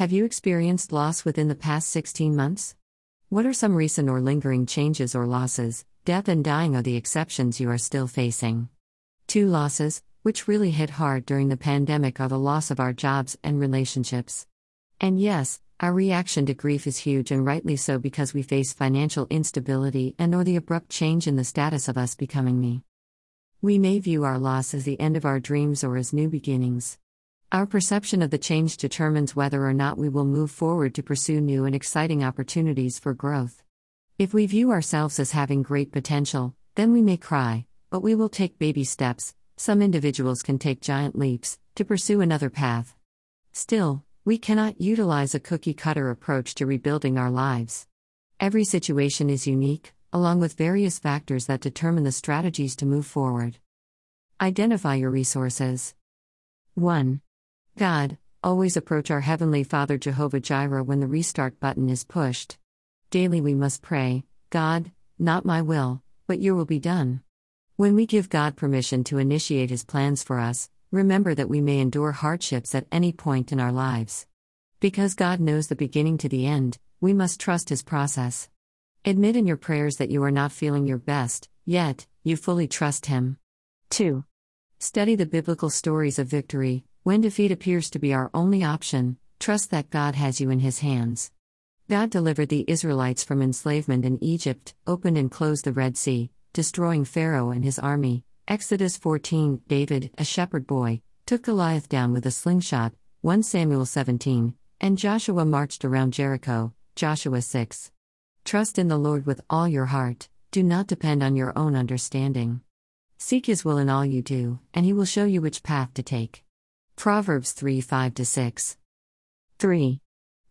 Have you experienced loss within the past 16 months? What are some recent or lingering changes or losses? Death and dying are the exceptions you are still facing. Two losses, which really hit hard during the pandemic, are the loss of our jobs and relationships. And yes, our reaction to grief is huge and rightly so because we face financial instability and or the abrupt change in the status of us becoming me. We may view our loss as the end of our dreams or as new beginnings. Our perception of the change determines whether or not we will move forward to pursue new and exciting opportunities for growth. If we view ourselves as having great potential, then we may cry, but we will take baby steps. Some individuals can take giant leaps to pursue another path. Still, we cannot utilize a cookie cutter approach to rebuilding our lives. Every situation is unique, along with various factors that determine the strategies to move forward. Identify your resources. 1. God, always approach our Heavenly Father Jehovah Jireh when the restart button is pushed. Daily we must pray, God, not my will, but your will be done. When we give God permission to initiate His plans for us, remember that we may endure hardships at any point in our lives. Because God knows the beginning to the end, we must trust His process. Admit in your prayers that you are not feeling your best, yet, you fully trust Him. 2. Study the biblical stories of victory. When defeat appears to be our only option, trust that God has you in His hands. God delivered the Israelites from enslavement in Egypt, opened and closed the Red Sea, destroying Pharaoh and his army, Exodus 14 David, a shepherd boy, took Goliath down with a slingshot, 1 Samuel 17, and Joshua marched around Jericho, Joshua 6. Trust in the Lord with all your heart, do not depend on your own understanding. Seek His will in all you do, and He will show you which path to take. Proverbs 3 5 6. 3.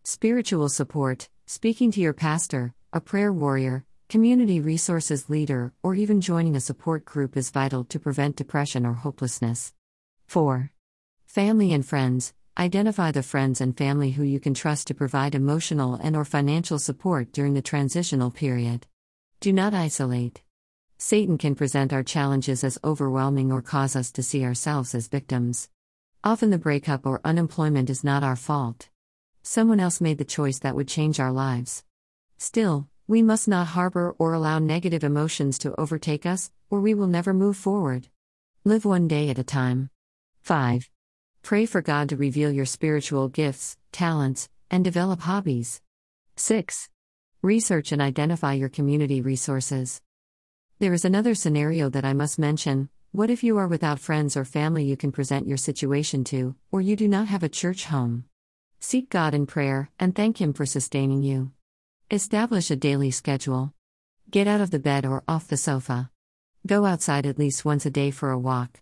Spiritual support, speaking to your pastor, a prayer warrior, Community resources leader, or even joining a support group is vital to prevent depression or hopelessness. 4. Family and friends. Identify the friends and family who you can trust to provide emotional and or financial support during the transitional period. Do not isolate. Satan can present our challenges as overwhelming or cause us to see ourselves as victims. Often the breakup or unemployment is not our fault. Someone else made the choice that would change our lives. Still, we must not harbor or allow negative emotions to overtake us, or we will never move forward. Live one day at a time. 5. Pray for God to reveal your spiritual gifts, talents, and develop hobbies. 6. Research and identify your community resources. There is another scenario that I must mention. What if you are without friends or family you can present your situation to, or you do not have a church home? Seek God in prayer and thank Him for sustaining you. Establish a daily schedule. Get out of the bed or off the sofa. Go outside at least once a day for a walk.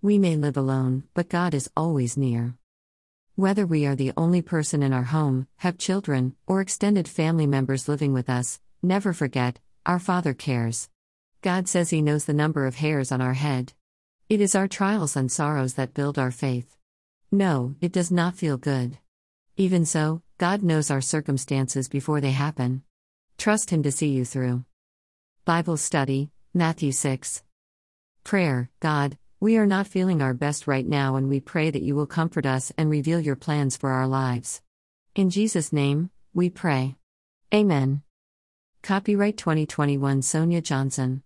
We may live alone, but God is always near. Whether we are the only person in our home, have children, or extended family members living with us, never forget, our Father cares. God says He knows the number of hairs on our head. It is our trials and sorrows that build our faith. No, it does not feel good. Even so, God knows our circumstances before they happen. Trust Him to see you through. Bible Study, Matthew 6. Prayer God, we are not feeling our best right now, and we pray that you will comfort us and reveal your plans for our lives. In Jesus' name, we pray. Amen. Copyright 2021 Sonia Johnson.